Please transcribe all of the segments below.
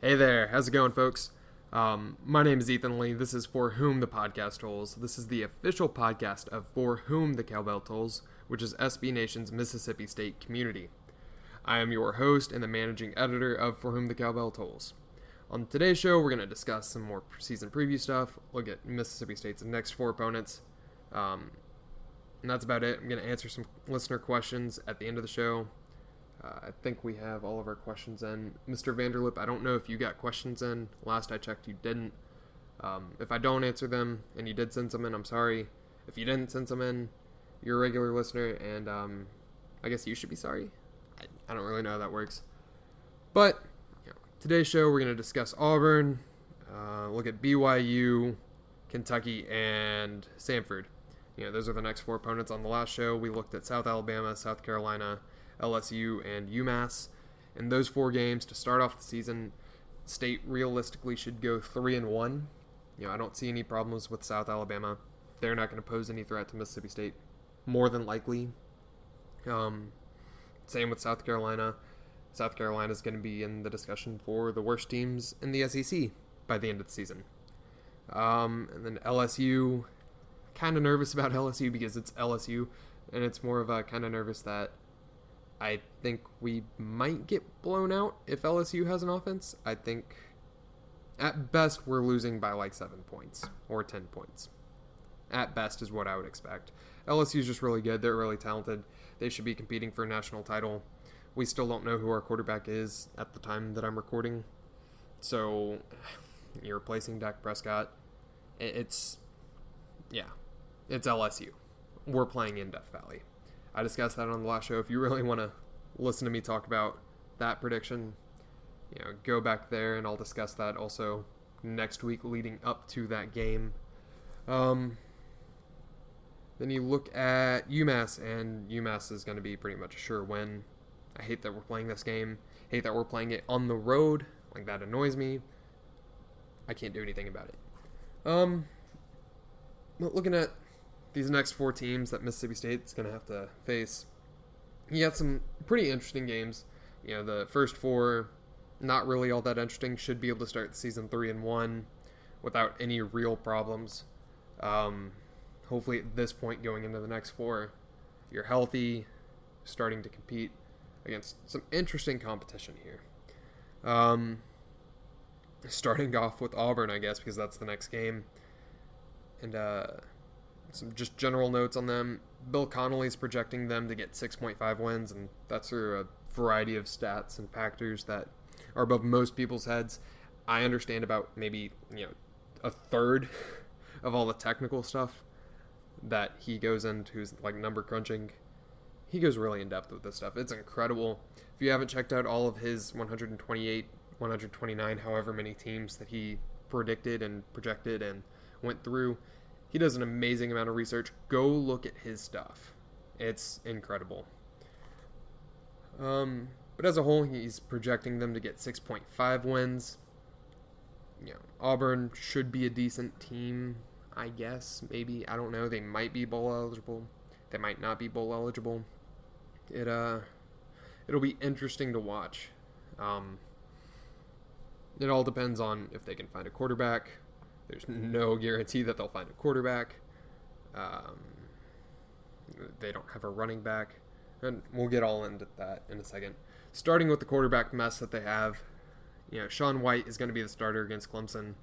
Hey there, how's it going, folks? Um, my name is Ethan Lee. This is For Whom the Podcast Tolls. This is the official podcast of For Whom the Cowbell Tolls, which is SB Nation's Mississippi State community. I am your host and the managing editor of For Whom the Cowbell Tolls. On today's show, we're going to discuss some more season preview stuff, look at Mississippi State's next four opponents, um, and that's about it. I'm going to answer some listener questions at the end of the show. Uh, I think we have all of our questions in. Mr. Vanderlip, I don't know if you got questions in. Last I checked, you didn't. Um, if I don't answer them and you did send some in, I'm sorry. If you didn't send some in, you're a regular listener, and um, I guess you should be sorry. I, I don't really know how that works. But you know, today's show, we're going to discuss Auburn, uh, look at BYU, Kentucky, and Samford. You know, those are the next four opponents on the last show. We looked at South Alabama, South Carolina, LSU, and UMass. In those four games to start off the season, State realistically should go three and one. You know, I don't see any problems with South Alabama. They're not going to pose any threat to Mississippi State, more than likely. Um, same with South Carolina. South Carolina is going to be in the discussion for the worst teams in the SEC by the end of the season. Um, and then LSU, kind of nervous about LSU because it's LSU, and it's more of a kind of nervous that I think we might get blown out if LSU has an offense. I think at best we're losing by like seven points or 10 points. At best is what I would expect. LSU is just really good. They're really talented. They should be competing for a national title. We still don't know who our quarterback is at the time that I'm recording. So you're replacing Dak Prescott. It's, yeah, it's LSU. We're playing in Death Valley. I discussed that on the last show. If you really want to listen to me talk about that prediction, you know, go back there and I'll discuss that also next week leading up to that game. Um, then you look at UMass, and UMass is going to be pretty much sure win. I hate that we're playing this game. Hate that we're playing it on the road. Like that annoys me. I can't do anything about it. Um, looking at these next four teams that Mississippi State's going to have to face, you got some pretty interesting games. You know, the first four, not really all that interesting. Should be able to start the season three and one without any real problems. Um, hopefully, at this point, going into the next four, you're healthy, starting to compete against some interesting competition here. Um, starting off with Auburn, I guess, because that's the next game. And uh, some just general notes on them. Bill Connelly's projecting them to get 6.5 wins, and that's through a variety of stats and factors that are above most people's heads. I understand about maybe you know a third of all the technical stuff that he goes into, like number crunching. He goes really in depth with this stuff. It's incredible. If you haven't checked out all of his 128, 129, however many teams that he predicted and projected and went through, he does an amazing amount of research. Go look at his stuff. It's incredible. Um, but as a whole, he's projecting them to get 6.5 wins. You know, Auburn should be a decent team, I guess. Maybe I don't know. They might be bowl eligible. They might not be bowl eligible. It uh, it'll be interesting to watch. Um, it all depends on if they can find a quarterback, there's no guarantee that they'll find a quarterback. Um, they don't have a running back. And we'll get all into that in a second. Starting with the quarterback mess that they have, you know, Sean White is going to be the starter against Clemson.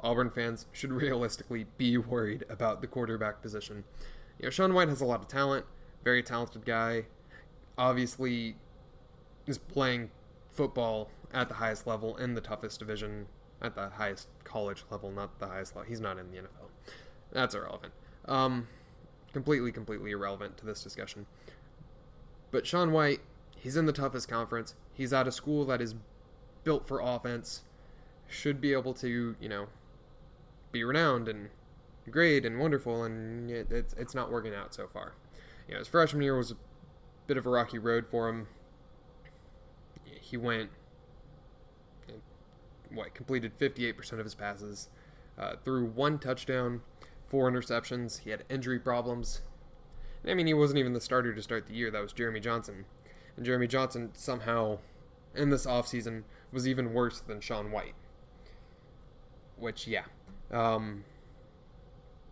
Auburn fans should realistically be worried about the quarterback position. You know, Sean White has a lot of talent, very talented guy. Obviously, is playing football at the highest level in the toughest division at the highest college level, not the highest level. He's not in the NFL. That's irrelevant. Um, completely, completely irrelevant to this discussion. But Sean White, he's in the toughest conference. He's at a school that is built for offense. Should be able to, you know, be renowned and great and wonderful, and it, it's it's not working out so far. You know, his freshman year was a bit of a rocky road for him. He went what completed 58% of his passes, uh, threw one touchdown, four interceptions. He had injury problems. I mean, he wasn't even the starter to start the year. That was Jeremy Johnson, and Jeremy Johnson somehow in this offseason was even worse than Sean White. Which, yeah. Um,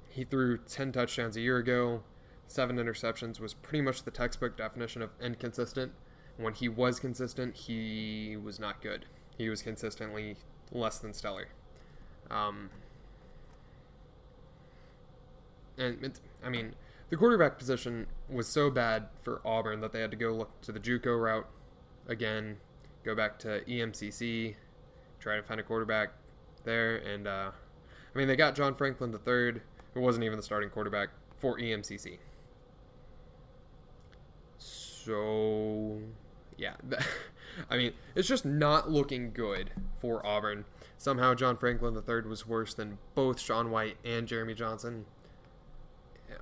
he threw 10 touchdowns a year ago, seven interceptions, was pretty much the textbook definition of inconsistent. When he was consistent, he was not good. He was consistently less than stellar. Um, and I mean, the quarterback position was so bad for Auburn that they had to go look to the JUCO route again, go back to EMCC, try to find a quarterback there, and uh, I mean they got John Franklin III, who wasn't even the starting quarterback for EMCC. So, yeah, I mean it's just not looking good for Auburn. Somehow John Franklin III was worse than both Sean White and Jeremy Johnson.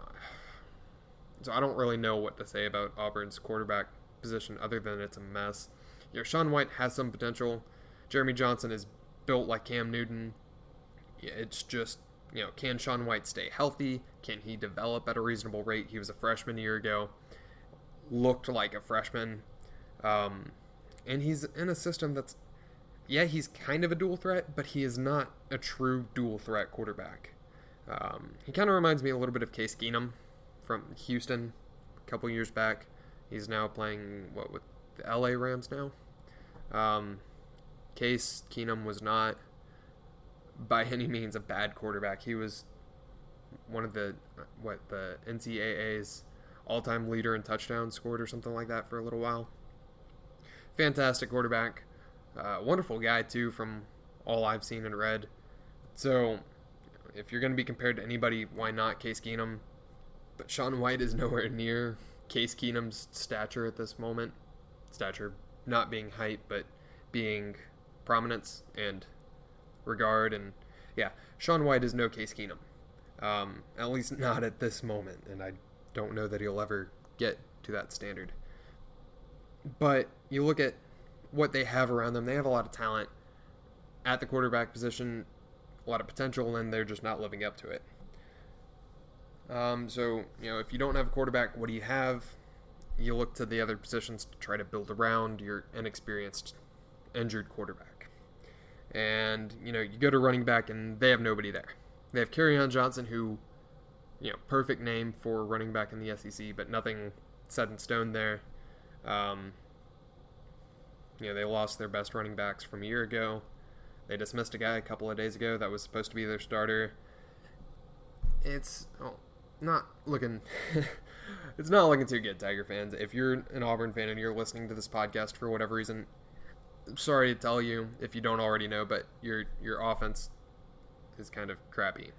So I don't really know what to say about Auburn's quarterback position other than it's a mess. You know, Sean White has some potential. Jeremy Johnson is built like Cam Newton. It's just, you know, can Sean White stay healthy? Can he develop at a reasonable rate? He was a freshman a year ago, looked like a freshman. Um, and he's in a system that's, yeah, he's kind of a dual threat, but he is not a true dual threat quarterback. Um, he kind of reminds me a little bit of Case Keenum from Houston a couple years back. He's now playing what with the LA Rams now. Um, Case Keenum was not by any means a bad quarterback. He was one of the what the NCAA's all-time leader in touchdowns scored or something like that for a little while. Fantastic quarterback, uh, wonderful guy too from all I've seen and read. So, if you're going to be compared to anybody, why not Case Keenum? But Sean White is nowhere near Case Keenum's stature at this moment. Stature not being height, but being prominence and regard. And yeah, Sean White is no Case Keenum. Um, at least not at this moment. And I don't know that he'll ever get to that standard. But you look at what they have around them, they have a lot of talent at the quarterback position, a lot of potential, and they're just not living up to it. Um, so, you know, if you don't have a quarterback, what do you have? You look to the other positions to try to build around your inexperienced, injured quarterback. And, you know, you go to running back and they have nobody there. They have Kerryon Johnson, who, you know, perfect name for running back in the SEC, but nothing set in stone there. Um, you know, they lost their best running backs from a year ago. They dismissed a guy a couple of days ago that was supposed to be their starter. It's oh, not looking it's not looking too good, Tiger fans. If you're an Auburn fan and you're listening to this podcast for whatever reason, I'm sorry to tell you if you don't already know, but your your offense is kind of crappy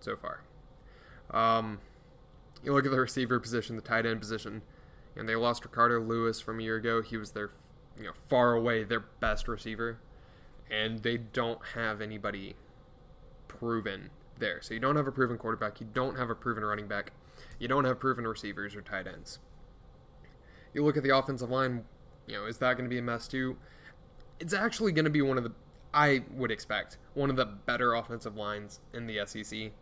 so far. Um, you look at the receiver position, the tight end position, and they lost Ricardo Louis from a year ago. He was their, you know, far away their best receiver, and they don't have anybody proven there. So you don't have a proven quarterback, you don't have a proven running back, you don't have proven receivers or tight ends. You look at the offensive line, you know, is that going to be a mess too? It's actually going to be one of the, I would expect, one of the better offensive lines in the SEC.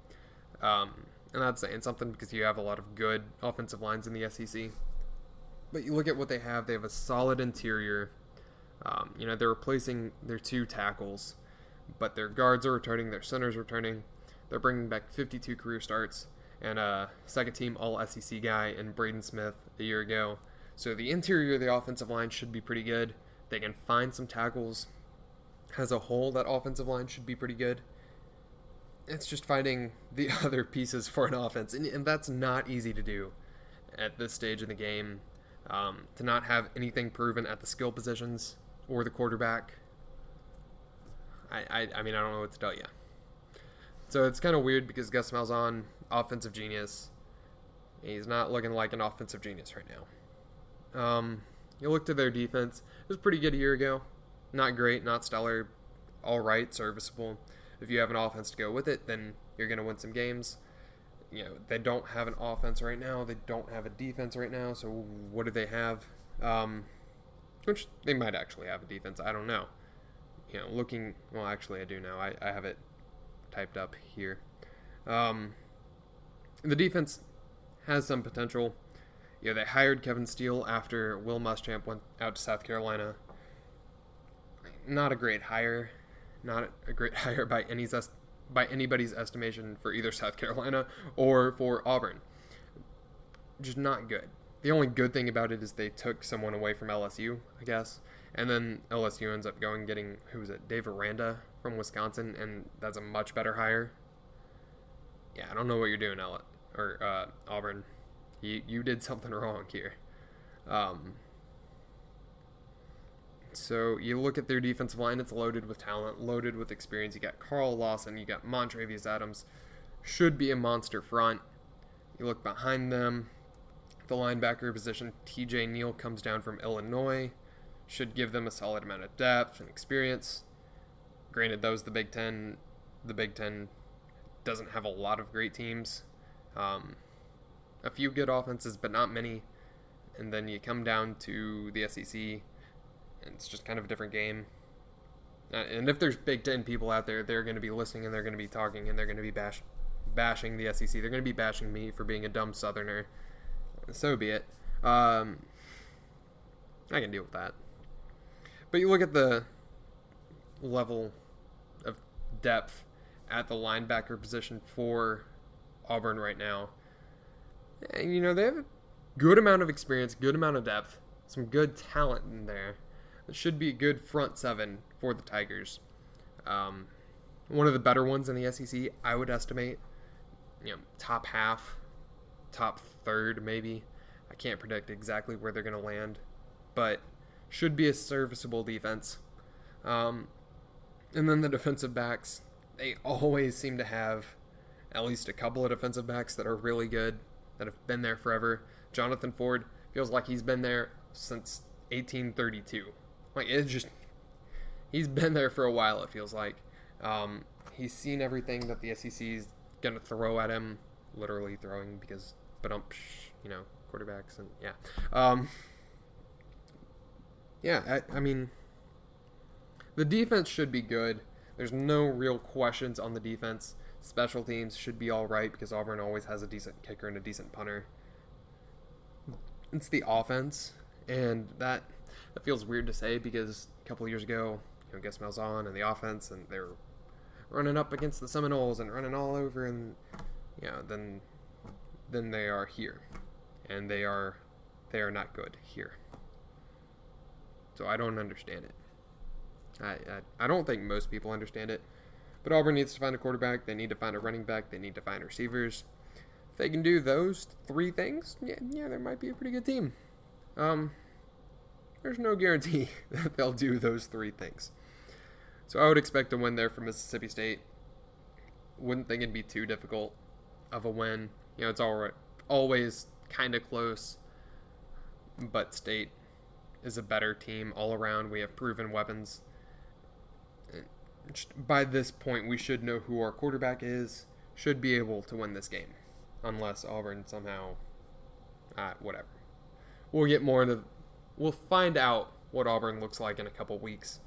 Um, and that's saying something because you have a lot of good offensive lines in the SEC. But you look at what they have, they have a solid interior. Um, you know, they're replacing their two tackles, but their guards are returning, their centers returning. They're bringing back 52 career starts and a second team All SEC guy in Braden Smith a year ago. So the interior of the offensive line should be pretty good. They can find some tackles. As a whole, that offensive line should be pretty good. It's just finding the other pieces for an offense, and, and that's not easy to do at this stage in the game. Um, to not have anything proven at the skill positions or the quarterback, I, I, I mean, I don't know what to tell you. So it's kind of weird because Gus Malzahn, offensive genius, he's not looking like an offensive genius right now. Um, you look to their defense; it was pretty good a year ago. Not great, not stellar, all right, serviceable. If you have an offense to go with it, then you're going to win some games. You know they don't have an offense right now. They don't have a defense right now. So what do they have? Um, which they might actually have a defense. I don't know. You know, looking well, actually, I do know. I, I have it typed up here. Um, the defense has some potential. Yeah, they hired Kevin Steele after Will Muschamp went out to South Carolina. not a great hire, not a great hire by any by anybody's estimation for either South Carolina or for Auburn. Just not good. The only good thing about it is they took someone away from LSU, I guess, and then LSU ends up going getting who was it, Dave Aranda from Wisconsin, and that's a much better hire. Yeah, I don't know what you're doing, Ella or uh, Auburn. You you did something wrong here. Um, so you look at their defensive line; it's loaded with talent, loaded with experience. You got Carl Lawson, you got Montravius Adams, should be a monster front. You look behind them, the linebacker position. T.J. Neal comes down from Illinois, should give them a solid amount of depth and experience. Granted, that was the Big Ten. The Big Ten doesn't have a lot of great teams. Um, a few good offenses, but not many. And then you come down to the SEC, it's just kind of a different game. Uh, and if there's Big Ten people out there, they're going to be listening and they're going to be talking and they're going to be bash, bashing the SEC. They're going to be bashing me for being a dumb Southerner. So be it. Um, I can deal with that. But you look at the level of depth at the linebacker position for Auburn right now. And, you know, they have a good amount of experience, good amount of depth, some good talent in there. It should be a good front seven for the Tigers. Um, one of the better ones in the SEC, I would estimate. You know, top half, top third, maybe. I can't predict exactly where they're going to land, but should be a serviceable defense. Um, and then the defensive backs, they always seem to have at least a couple of defensive backs that are really good, that have been there forever. Johnathan Ford feels like he's been there since 1832. Like it's just he's been there for a while. It feels like um, he's seen everything that the SEC is gonna throw at him, literally throwing because but um, you know quarterbacks and yeah, um, yeah. I, I mean, the defense should be good. There's no real questions on the defense. Special teams should be all right because Auburn always has a decent kicker and a decent punter. It's the offense, and that that feels weird to say because a couple years ago, you know, Gus Malzahn and the offense, and they're running up against the Seminoles and running all over, and you know, then then they are here, and they are they are not good here. So I don't understand it. I, I, I don't think most people understand it. But Auburn needs to find a quarterback. They need to find a running back. They need to find receivers. If they can do those three things, yeah, yeah, there might be a pretty good team. Um, there's no guarantee that they'll do those three things. So I would expect a win there for Mississippi State. Wouldn't think it'd be too difficult of a win. You know, it's all right, always kind of close, but State is a better team all around. We have proven weapons by this point, we should know who our quarterback is. Should be able to win this game, unless Auburn somehow, uh, whatever. We'll get more into. We'll find out what Auburn looks like in a couple weeks,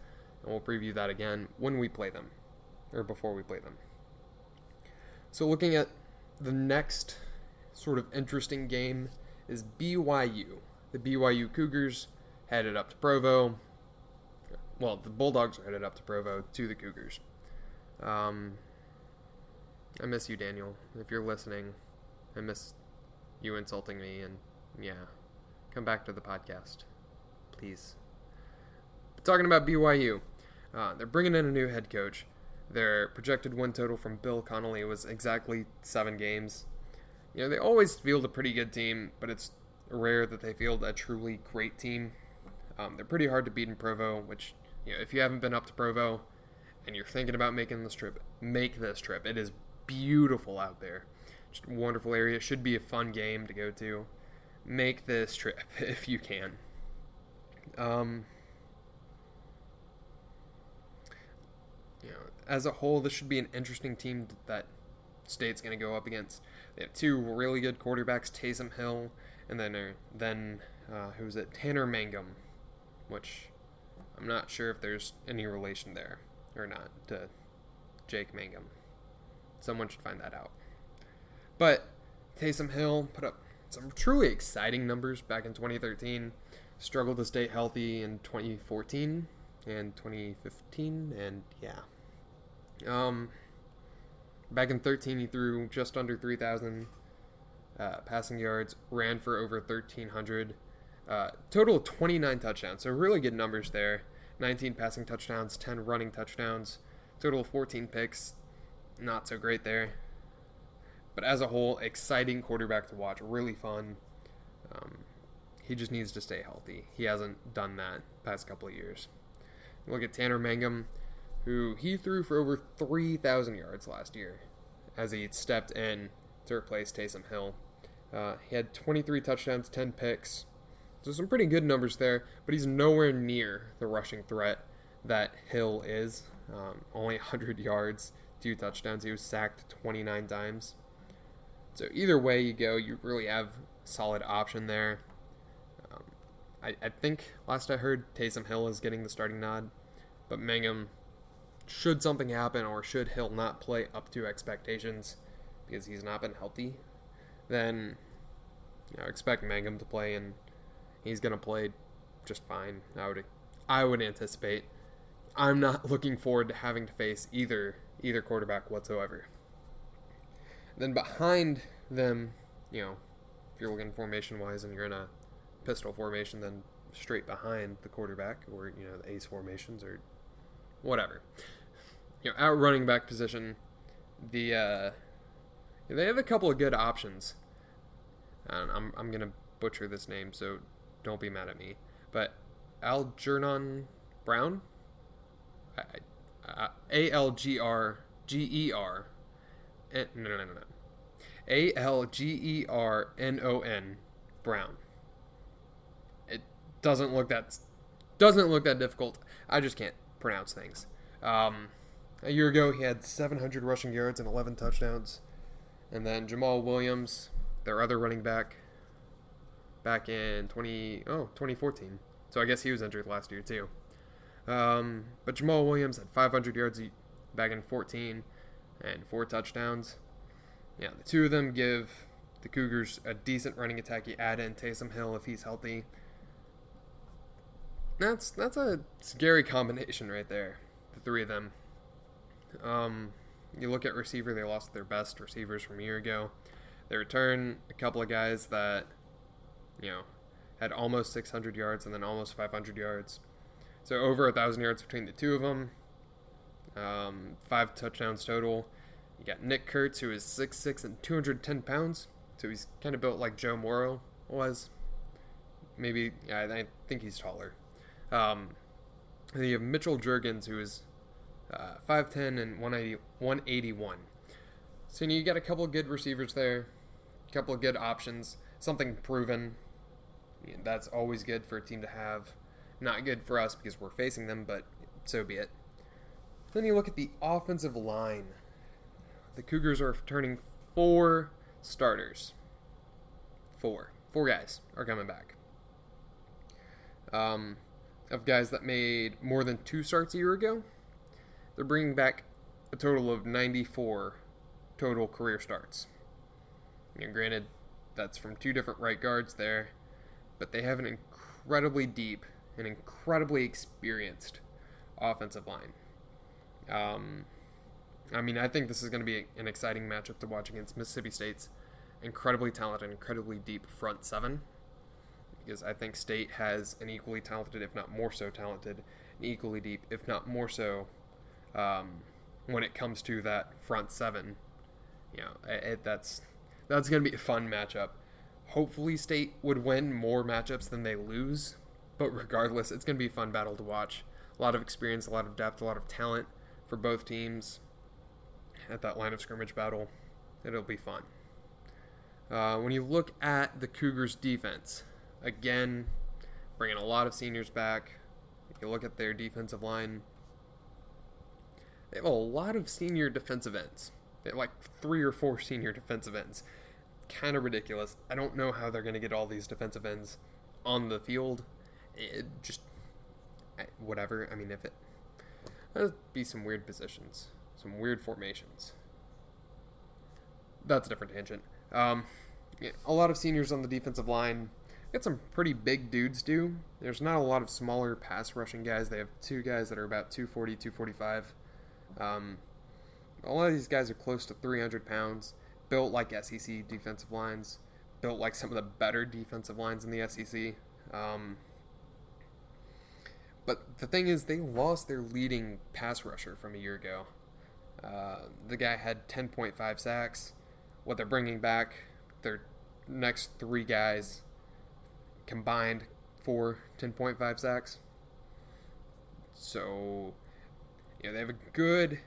and we'll preview that again when we play them, or before we play them. So, looking at the next sort of interesting game is BYU. The BYU Cougars headed up to Provo well, the Bulldogs are headed up to Provo to the Cougars. Um, I miss you, Daniel. If you're listening, I miss you insulting me, and yeah, come back to the podcast, please. But talking about BYU, uh, they're bringing in a new head coach. Their projected win total from Bill Connelly was exactly seven games. You know, they always field a pretty good team, but it's rare that they field a truly great team. Um, they're pretty hard to beat in Provo, which you know, if you haven't been up to Provo and you're thinking about making this trip, make this trip. It is beautiful out there. Just wonderful area. It should be a fun game to go to. Make this trip if you can. Um, you know, as a whole, this should be an interesting team that State's going to go up against. They have two really good quarterbacks, Taysom Hill, and then uh, then uh, who's it, Tanner Mangum, which I'm not sure if there's any relation there or not to Jake Mangum. Someone should find that out. But Taysom Hill put up some truly exciting numbers back in 2013. Struggled to stay healthy in 2014 and 2015, and yeah. Um, back in 13, he threw just under 3,000 uh, passing yards, ran for over 1,300. Uh, total of 29 touchdowns, so really good numbers there. 19 passing touchdowns, 10 running touchdowns, total of 14 picks. Not so great there. But as a whole, exciting quarterback to watch, really fun. Um, he just needs to stay healthy. He hasn't done that past couple of years. Look at Tanner Mangum, who he threw for over 3,000 yards last year as he stepped in to replace Taysom Hill. Uh, he had 23 touchdowns, 10 picks. So some pretty good numbers there, but he's nowhere near the rushing threat that Hill is. Um, only 100 yards, two touchdowns. He was sacked 29 times. So either way you go, you really have solid option there. I, I think last I heard, Taysom Hill is getting the starting nod, but Mangum, should something happen or should Hill not play up to expectations because he's not been healthy, then you know, expect Mangum to play and he's gonna play just fine. I would I would anticipate. I'm not looking forward to having to face either either quarterback whatsoever. Then behind them, you know, if you're looking formation wise and you're in a pistol formation, then straight behind the quarterback or you know the ace formations or whatever. You know, out running back position, the uh, they have a couple of good options. I'm I'm gonna butcher this name, so don't be mad at me. But Algernon Brown, A L G R G E R, no no no no, A L G E R N O N Brown. Doesn't look that doesn't look that difficult. I just can't pronounce things. Um, a year ago, he had 700 rushing yards and 11 touchdowns. And then Jamaal Williams, their other running back, back in 20 oh 2014. So I guess he was injured last year too. Um, but Jamaal Williams had 500 yards back in 14 and four touchdowns. Yeah, the two of them give the Cougars a decent running attack. You add in Taysom Hill if he's healthy. That's that's a scary combination right there. The three of them. Um, you look at receiver; they lost their best receivers from a year ago. They return a couple of guys that you know, had almost 600 yards and then almost 500 yards. So over a thousand yards between the two of them. Um, five touchdowns total. You got Nick Kurtz, who is 6'6 and 210 pounds. So he's kind of built like Joe Morrow was. Maybe, yeah, I think he's taller. Um, and you have Mitchell Juergens, who is uh, 5'10 and 180, 181. So you got a couple good receivers there, a couple of good options, something proven that's always good for a team to have. Not good for us because we're facing them, but so be it. Then you look at the offensive line. The Cougars are turning four starters. Four. Four guys are coming back. Um, of guys that made more than two starts a year ago, they're bringing back a total of 94 total career starts. And granted, that's from two different right guards there but they have an incredibly deep and incredibly experienced offensive line. Um, I mean, I think this is going to be an exciting matchup to watch against Mississippi State's incredibly talented, incredibly deep front seven. Because I think State has an equally talented, if not more so talented, and equally deep, if not more so, um, when it comes to that front seven. You know, it, that's that's going to be a fun matchup hopefully State would win more matchups than they lose. But regardless, it's going to be a fun battle to watch. A lot of experience, a lot of depth, a lot of talent for both teams at that line of scrimmage battle. It'll be fun. Uh, when you look at the Cougars' defense, again, bringing a lot of seniors back. If you look at their defensive line, they have a lot of senior defensive ends. They have like three or four senior defensive ends kind of ridiculous. I don't know how they're going to get all these defensive ends on the field. It just whatever. I mean, if it that'd be some weird positions, some weird formations. That's a different tangent. Um, yeah, a lot of seniors on the defensive line, got some pretty big dudes too. There's not a lot of smaller pass rushing guys. They have two guys that are about 240, 245. Um, a lot of these guys are close to 300 pounds, built like SEC defensive lines, built like some of the better defensive lines in the SEC. Um, but the thing is, they lost their leading pass rusher from a year ago. Uh, the guy had 10.5 sacks. What they're bringing back, their next three guys combined for 10.5 sacks. So, you know, they have a good,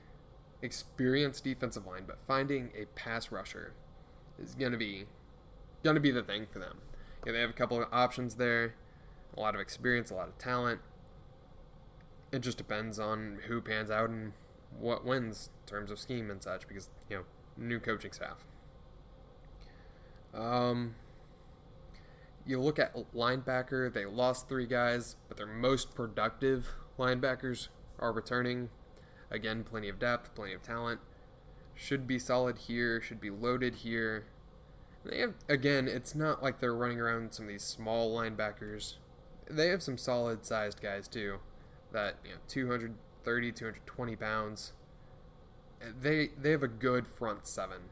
experienced defensive line, but finding a pass rusher is gonna be gonna be the thing for them. You know, they have a couple of options there, a lot of experience, a lot of talent. It just depends on who pans out and what wins in terms of scheme and such, because you know, new coaching staff. Um, you look at linebacker, they lost three guys, but their most productive linebackers are returning. Again, plenty of depth, plenty of talent. Should be solid here, should be loaded here. They have again, it's not like they're running around some of these small linebackers. They have some solid sized guys too. That, you know, 230, 220 pounds. They they have a good front seven.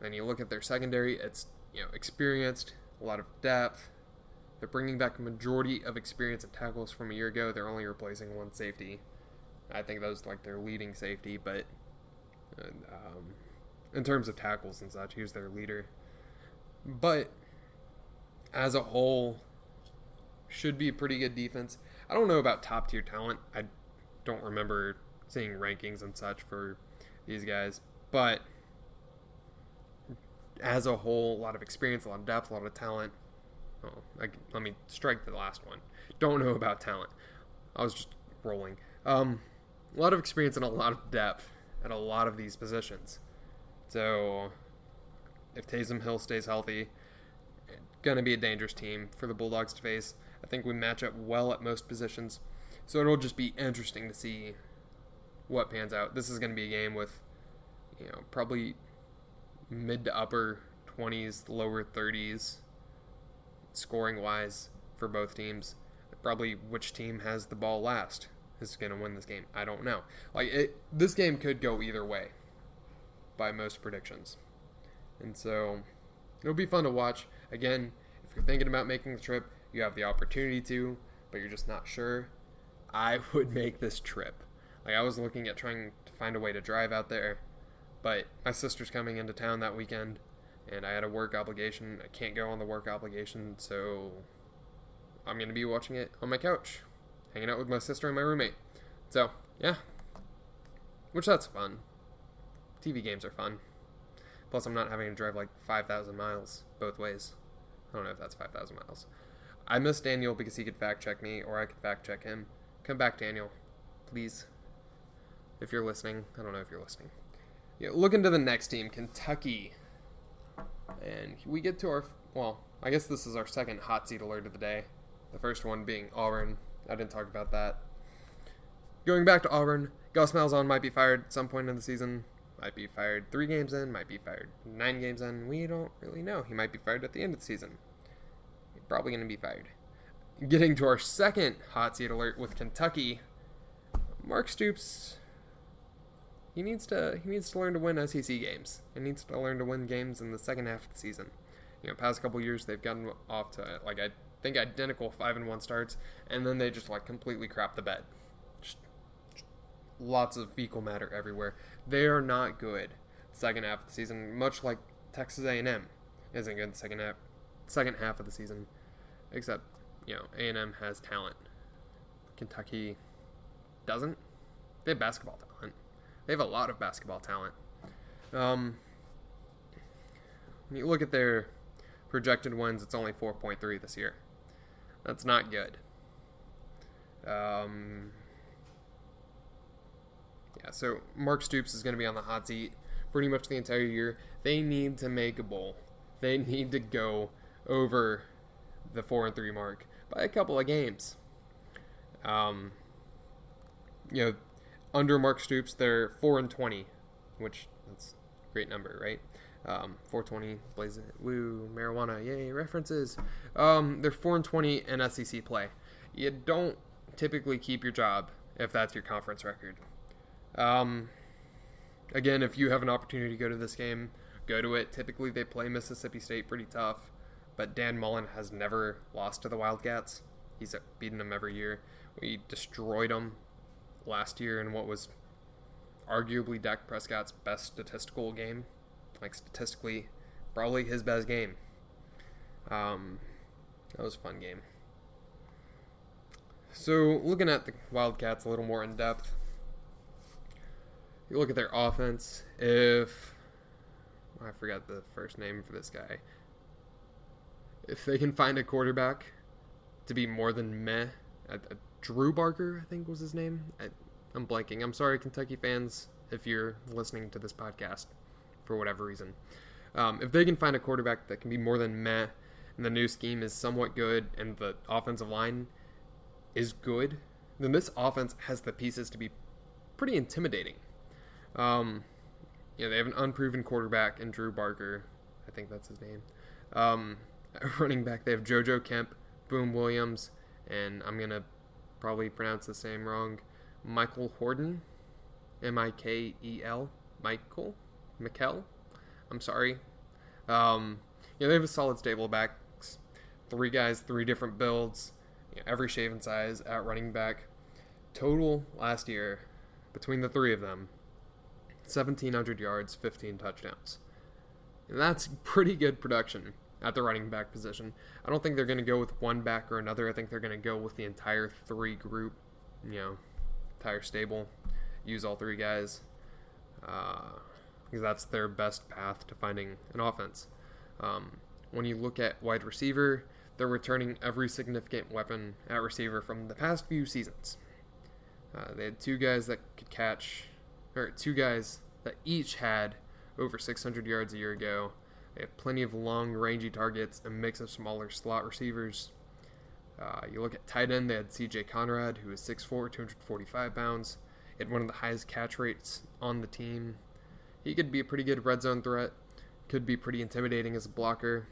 Then you look at their secondary, it's you know, experienced, a lot of depth. They're bringing back a majority of experience at tackles from a year ago. They're only replacing one safety. I think that was like their leading safety, but um, in terms of tackles and such, he was their leader. But as a whole, should be a pretty good defense. I don't know about top tier talent. I don't remember seeing rankings and such for these guys, but as a whole, a lot of experience, a lot of depth, a lot of talent. Oh, I, let me strike the last one. Don't know about talent. I was just rolling. Um, a lot of experience and a lot of depth at a lot of these positions. So, if Taysom Hill stays healthy, it's going to be a dangerous team for the Bulldogs to face. I think we match up well at most positions. So it'll just be interesting to see what pans out. This is going to be a game with, you know, probably mid to upper 20s, lower 30s, scoring wise for both teams. Probably which team has the ball last is going to win this game. I don't know. Like it, this game could go either way by most predictions. And so it'll be fun to watch. Again, if you're thinking about making the trip, you have the opportunity to, but you're just not sure. I would make this trip. Like I was looking at trying to find a way to drive out there but my sister's coming into town that weekend, and I had a work obligation. I can't go on the work obligation, so I'm going to be watching it on my couch, hanging out with my sister and my roommate. So, yeah. Which that's fun. TV games are fun. Plus, I'm not having to drive like 5,000 miles both ways. I don't know if that's 5,000 miles. I miss Daniel because he could fact check me, or I could fact check him. Come back, Daniel. Please. If you're listening, I don't know if you're listening. Yeah, look into the next team, Kentucky. And we get to our, well, I guess this is our second hot seat alert of the day. The first one being Auburn. I didn't talk about that. Going back to Auburn, Gus Malzahn might be fired at some point in the season. Might be fired three games in, might be fired nine games in. We don't really know. He might be fired at the end of the season. Probably going to be fired. Getting to our second hot seat alert with Kentucky, Mark Stoops he needs to he needs to learn to win SEC games. He needs to learn to win games in the second half of the season. You know, past couple years they've gotten off to like I think identical five and one starts, and then they just like completely crap the bed. Just, just lots of fecal matter everywhere. They are not good second half of the season, much like Texas A&M isn't good the second half second half of the season, except you know A&M has talent. Kentucky doesn't. They have basketball talent. They have a lot of basketball talent. Um, when you look at their projected wins, it's only 4.3 this year. That's not good. Um, yeah, so Mark Stoops is going to be on the hot seat pretty much the entire year. They need to make a bowl. They need to go over the four and three mark by a couple of games. Um, you know, under Mark Stoops, they're four and twenty, which that's a great number, right? Um, 420 blaze woo, marijuana, yay, references. Um, they're 4 and 20 in SEC play. You don't typically keep your job if that's your conference record. Um, again, if you have an opportunity to go to this game, go to it. Typically, they play Mississippi State pretty tough, but Dan Mullen has never lost to the Wildcats. He's beaten them every year. We destroyed them last year in what was arguably Dak Prescott's best statistical game. Like statistically, probably his best game. Um, that was a fun game. So looking at the Wildcats a little more in depth, you look at their offense. If I forgot the first name for this guy, if they can find a quarterback to be more than meh, Drew Barker, I think was his name. I, I'm blanking. I'm sorry, Kentucky fans, if you're listening to this podcast for whatever reason. Um, if they can find a quarterback that can be more than meh, and the new scheme is somewhat good, and the offensive line is good, then this offense has the pieces to be pretty intimidating. Um, you know, they have an unproven quarterback in Drew Barker. I think that's his name. Um, running back, they have JoJo Kemp, Boom Williams, and I'm going to probably pronounce the same wrong. Michael Horton, M I K E L, Michael, Mikel. I'm sorry. Um, yeah, they have a solid stable of backs. Three guys, three different builds, you know, every shaven size at running back. Total last year, between the three of them, 1,700 yards, 15 touchdowns. And that's pretty good production at the running back position. I don't think they're going to go with one back or another. I think they're going to go with the entire three group, you know, entire stable, use all three guys, uh, because that's their best path to finding an offense. Um, when you look at wide receiver, they're returning every significant weapon at receiver from the past few seasons. Uh, they had two guys that could catch, or two guys that each had over 600 yards a year ago. They have plenty of long, rangy targets, a mix of smaller slot receivers. Uh, you look at tight end, they had CJ Conrad, who is 6'4, 245 pounds. He had one of the highest catch rates on the team. He could be a pretty good red zone threat, could be pretty intimidating as a blocker.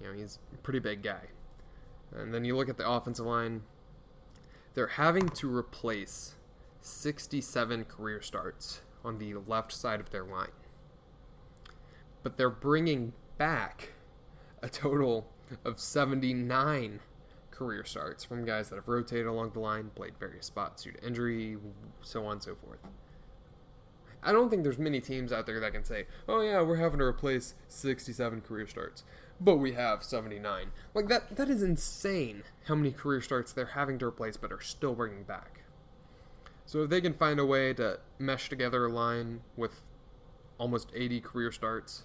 You know, he's a pretty big guy. And then you look at the offensive line, they're having to replace 67 career starts on the left side of their line. But they're bringing back a total of 79 career starts from guys that have rotated along the line, played various spots due to injury, so on and so forth. I don't think there's many teams out there that can say, "Oh yeah, we're having to replace 67 career starts, but we have 79." Like that that is insane how many career starts they're having to replace but are still bringing back. So if they can find a way to mesh together a line with almost 80 career starts,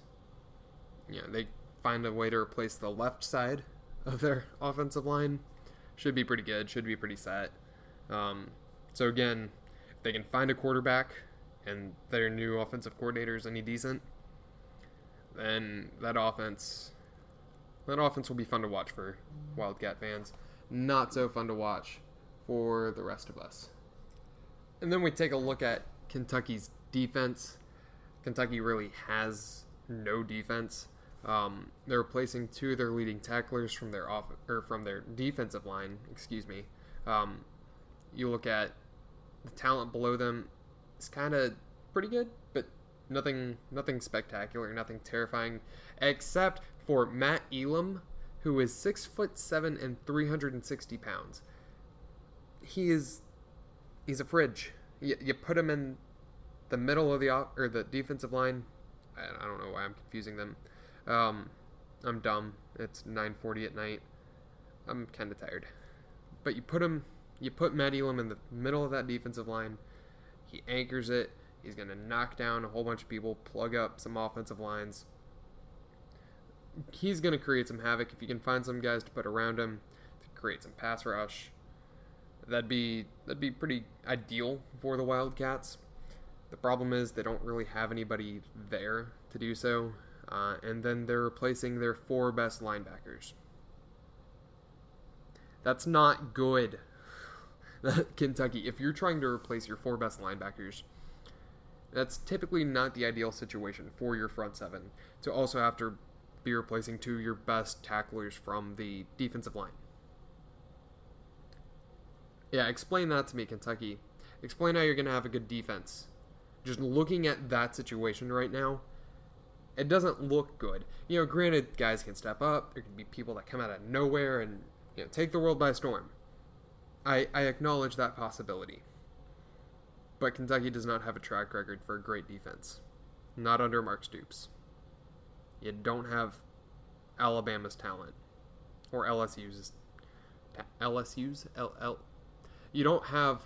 yeah, they find a way to replace the left side of their offensive line, should be pretty good. Should be pretty set. Um, so again, if they can find a quarterback and their new offensive coordinator is any decent, then that offense that offense will be fun to watch for Wildcat fans. Not so fun to watch for the rest of us. And then we take a look at Kentucky's defense. Kentucky really has no defense. Um, they're replacing two of their leading tacklers from their off or from their defensive line. Excuse me. Um, you look at the talent below them it's kind of pretty good, but nothing nothing spectacular, nothing terrifying, except for Matt Elam, who is six foot seven and three hundred and sixty pounds. He is he's a fridge. You, you put him in the middle of the or the defensive line. I, I don't know why I'm confusing them. Um, I'm dumb. It's 9:40 at night. I'm kind of tired. But you put him, you put Matt Elam in the middle of that defensive line. He anchors it. He's going to knock down a whole bunch of people, plug up some offensive lines. He's going to create some havoc if you can find some guys to put around him to create some pass rush. That'd be that'd be pretty ideal for the Wildcats. The problem is they don't really have anybody there to do so, uh, and then they're replacing their four best linebackers. That's not good. Kentucky, if you're trying to replace your four best linebackers, That's typically not the ideal situation for your front seven to also have to be replacing two of your best tacklers from the defensive line. Yeah, explain that to me, Kentucky. Explain how you're going to have a good defense. Just looking at that situation right now, it doesn't look good. You know, granted, guys can step up. There can be people that come out of nowhere and you know take the world by storm. I I acknowledge that possibility. But Kentucky does not have a track record for a great defense. Not under Mark Stoops. You don't have Alabama's talent or LSU's LSU's L L. You don't have.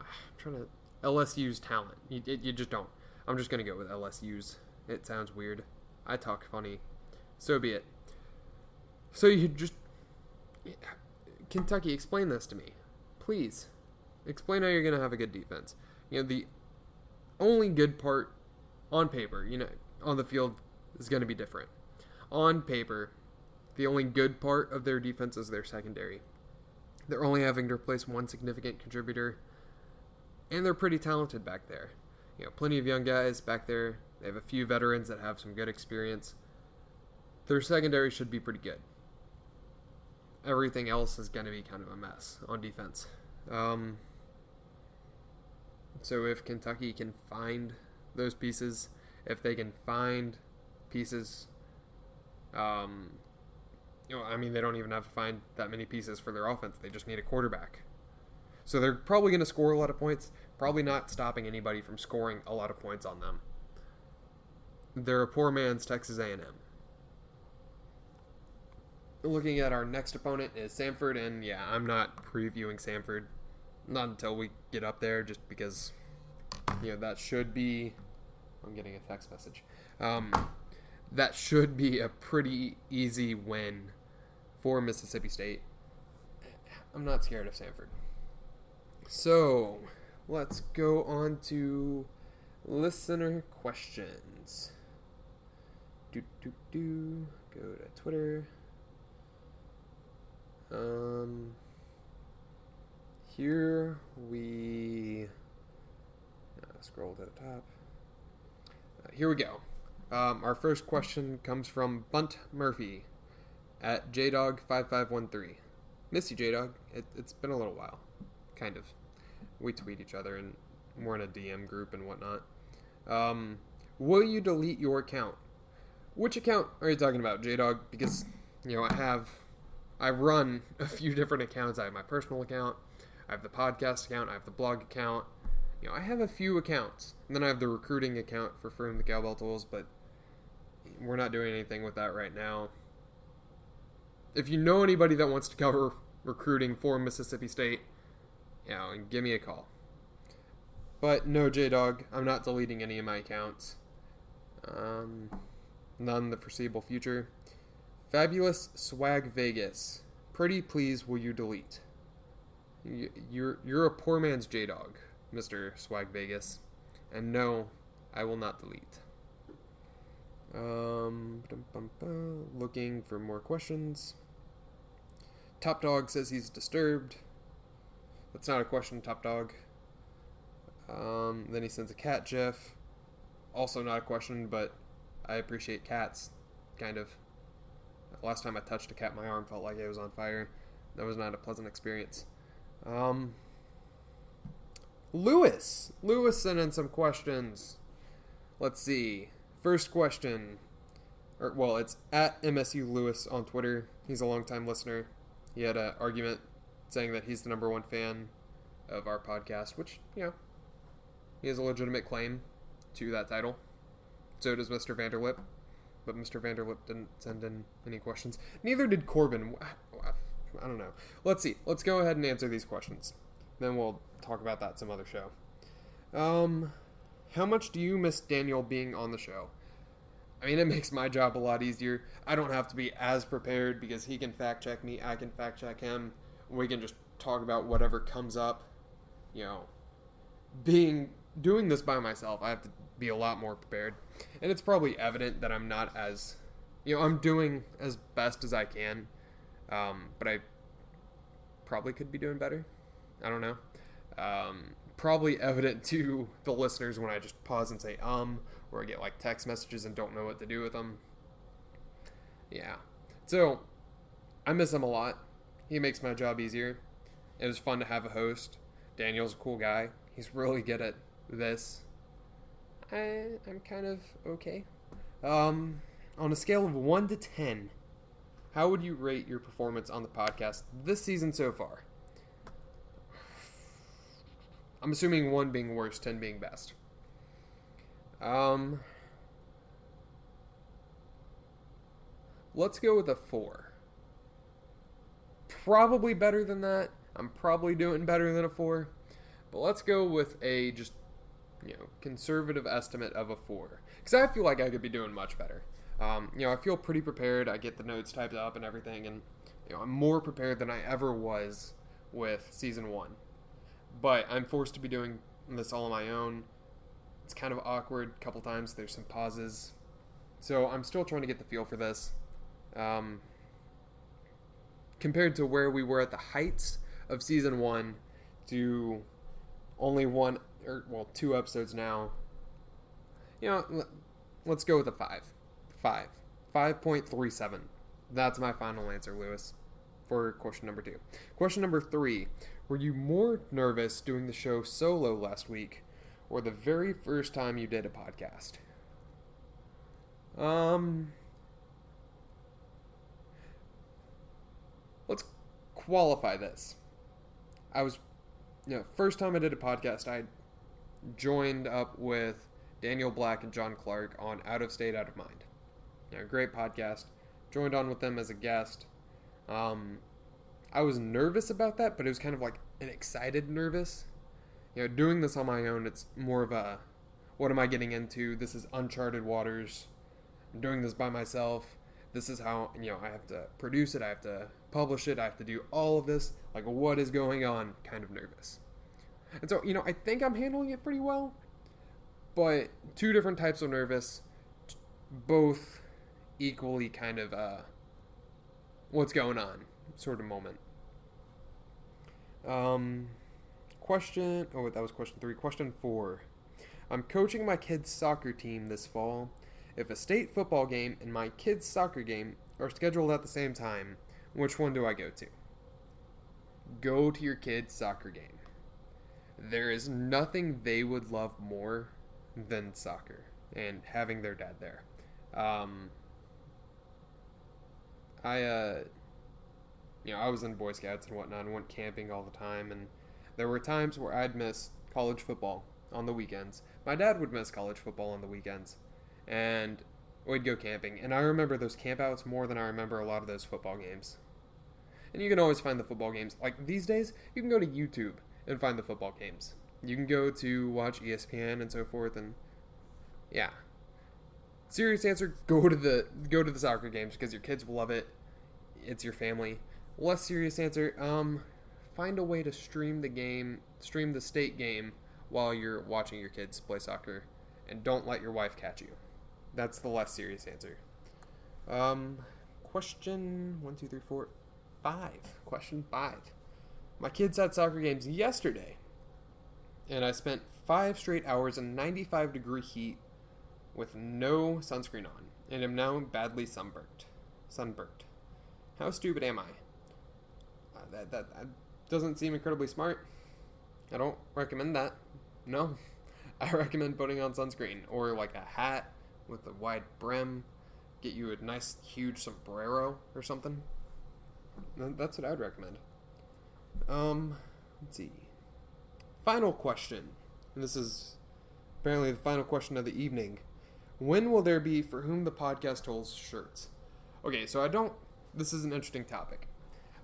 I'm trying to LSU's talent. You, you just don't. I'm just gonna go with LSU's. It sounds weird. I talk funny. So be it. So you just Kentucky, explain this to me, please. Explain how you're gonna have a good defense. You know the only good part on paper, you know, on the field is going to be different. On paper, the only good part of their defense is their secondary. They're only having to replace one significant contributor, and they're pretty talented back there. You know, plenty of young guys back there. They have a few veterans that have some good experience. Their secondary should be pretty good. Everything else is going to be kind of a mess on defense. Um, so if Kentucky can find those pieces, if they can find pieces, um, you know, I mean, they don't even have to find that many pieces for their offense. They just need a quarterback. So they're probably going to score a lot of points. Probably not stopping anybody from scoring a lot of points on them. They're a poor man's Texas A&M. Looking at our next opponent is Samford, and yeah, I'm not previewing Samford, not until we get up there, just because you know that should be I'm getting a text message. Um, that should be a pretty easy win for Mississippi State. I'm not scared of Samford. So, let's go on to listener questions. Do do do. Go to Twitter. Um, here we uh, scroll to the top here we go. Um, our first question comes from Bunt Murphy at JDog5513. Miss you, JDog. It, it's been a little while. Kind of. We tweet each other and we're in a DM group and whatnot. Um, will you delete your account? Which account are you talking about, JDog? Because, you know, I have. I run a few different accounts. I have my personal account, I have the podcast account, I have the blog account, you know, I have a few accounts. And then I have the recruiting account for From the Cowbell Tools, but we're not doing anything with that right now. If you know anybody that wants to cover recruiting for Mississippi State, you know, and give me a call. But no, J Dog, I'm not deleting any of my accounts. Um, none in the foreseeable future. Fabulous Swag Vegas. Pretty please, will you delete? You're you're a poor man's J Dog. Mr. Swag Vegas. And no, I will not delete. Um, looking for more questions. Top Dog says he's disturbed. That's not a question, Top Dog. Um, then he sends a cat gif. Also not a question, but I appreciate cats, kind of. Last time I touched a cat, my arm felt like it was on fire. That was not a pleasant experience. Um, Lewis. Lewis sent in some questions. Let's see. First question. Or, well, it's at MSU Lewis on Twitter. He's a longtime listener. He had an argument saying that he's the number one fan of our podcast, which, you know, he has a legitimate claim to that title. So does Mr. Vanderlip. But Mr. Vanderlip didn't send in any questions. Neither did Corbin. I don't know. Let's see. Let's go ahead and answer these questions. Then we'll talk about that some other show. Um, how much do you miss Daniel being on the show? I mean, it makes my job a lot easier. I don't have to be as prepared because he can fact check me, I can fact check him. We can just talk about whatever comes up. You know, being doing this by myself, I have to be a lot more prepared. And it's probably evident that I'm not as, you know, I'm doing as best as I can. Um, but I probably could be doing better. I don't know. Um, probably evident to the listeners when I just pause and say um, or I get like text messages and don't know what to do with them. Yeah. So, I miss them a lot. He makes my job easier. It was fun to have a host. Daniel's a cool guy. He's really good at this. I, I'm kind of okay. Um, on a scale of 1 to 10, how would you rate your performance on the podcast this season so far? I'm assuming 1 being worst, 10 being best. Um, let's go with a 4. Probably better than that. I'm probably doing better than a 4. But let's go with a just, you know, conservative estimate of a 4. Because I feel like I could be doing much better. Um, you know, I feel pretty prepared. I get the notes typed up and everything, and you know, I'm more prepared than I ever was with season one. But I'm forced to be doing this all on my own. It's kind of awkward. A couple times there's some pauses, so I'm still trying to get the feel for this. Um, compared to where we were at the heights of season one, to only one or well two episodes now. You know, let's go with a five. Five. 5.37. That's my final answer, Lewis, for question number two. Question number three Were you more nervous doing the show solo last week or the very first time you did a podcast? Um. Let's qualify this. I was, you know, first time I did a podcast, I joined up with Daniel Black and John Clark on Out of State, Out of Mind. You know, great podcast. Joined on with them as a guest. Um, I was nervous about that, but it was kind of like an excited nervous. You know, doing this on my own, it's more of a what am I getting into? This is uncharted waters. I'm doing this by myself. This is how, you know, I have to produce it, I have to publish it, I have to do all of this. Like, what is going on? Kind of nervous. And so, you know, I think I'm handling it pretty well, but two different types of nervous, both equally kind of uh, what's going on sort of moment. Um, question. Oh, that was question three. Question four. I'm coaching my kids' soccer team this fall. If a state football game and my kids' soccer game are scheduled at the same time, which one do I go to? Go to your kids' soccer game. There is nothing they would love more than soccer and having their dad there. Um, I, uh, you know, I was in Boy Scouts and whatnot and went camping all the time. And there were times where I'd miss college football on the weekends. My dad would miss college football on the weekends. And we'd go camping. And I remember those campouts more than I remember a lot of those football games. And you can always find the football games. Like these days, you can go to YouTube and find the football games. You can go to watch ESPN and so forth. And yeah, serious answer go to the go to the soccer games because your kids will love it it's your family less serious answer um find a way to stream the game stream the state game while you're watching your kids play soccer and don't let your wife catch you that's the less serious answer um question one two three four five question five my kids had soccer games yesterday and i spent five straight hours in 95 degree heat with no sunscreen on and am now badly sunburnt. Sunburnt. How stupid am I? Uh, that, that, that doesn't seem incredibly smart. I don't recommend that. No. I recommend putting on sunscreen or like a hat with a wide brim. Get you a nice huge sombrero or something. That's what I'd recommend. Um, let's see. Final question. And this is apparently the final question of the evening. When will there be For Whom the Podcast Tolls shirts? Okay, so I don't. This is an interesting topic.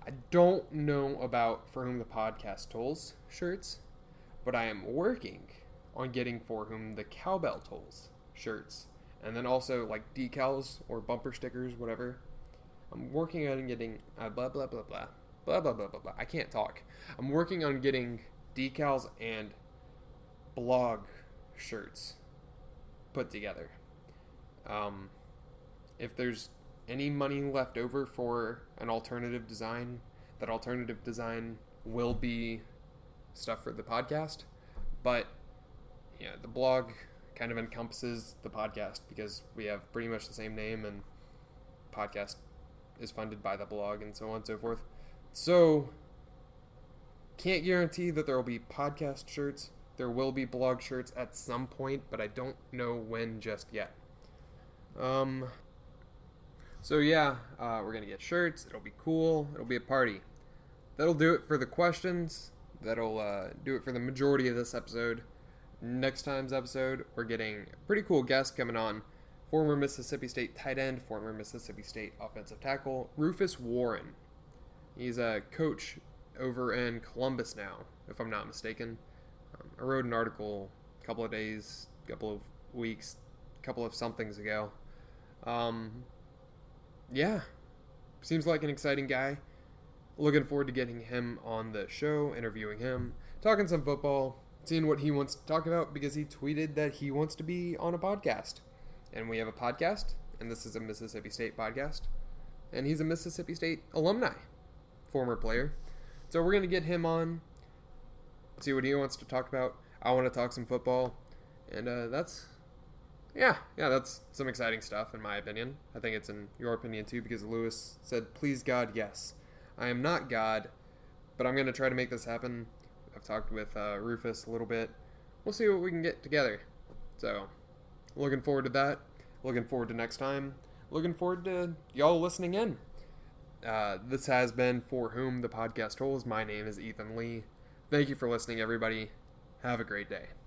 I don't know about For Whom the Podcast Tolls shirts, but I am working on getting For Whom the Cowbell Tolls shirts. And then also like decals or bumper stickers, whatever. I'm working on getting uh, blah blah blah blah blah blah blah blah blah. I can't talk. I'm working on getting decals and blog shirts put together. Um, if there's any money left over for an alternative design, that alternative design will be stuff for the podcast, but yeah, the blog kind of encompasses the podcast because we have pretty much the same name and podcast is funded by the blog and so on and so forth. So can't guarantee that there will be podcast shirts. There will be blog shirts at some point, but I don't know when just yet. Um so yeah, uh, we're gonna get shirts. It'll be cool. It'll be a party. That'll do it for the questions. That'll uh, do it for the majority of this episode. Next time's episode, we're getting a pretty cool guest coming on. Former Mississippi State tight end, former Mississippi State offensive tackle, Rufus Warren. He's a coach over in Columbus now, if I'm not mistaken. Um, I wrote an article a couple of days, a couple of weeks, a couple of somethings ago. Um, yeah, seems like an exciting guy. Looking forward to getting him on the show, interviewing him, talking some football, seeing what he wants to talk about because he tweeted that he wants to be on a podcast. And we have a podcast, and this is a Mississippi State podcast. And he's a Mississippi State alumni, former player. So we're going to get him on, see what he wants to talk about. I want to talk some football. And uh, that's yeah, yeah, that's some exciting stuff in my opinion. I think it's in your opinion too because Lewis said, "Please God, yes." I am not God, but I'm going to try to make this happen. I've talked with uh, Rufus a little bit. We'll see what we can get together. So, looking forward to that. Looking forward to next time. Looking forward to y'all listening in. Uh, this has been For Whom the Podcast Tolls. My name is Ethan Lee. Thank you for listening, everybody. Have a great day.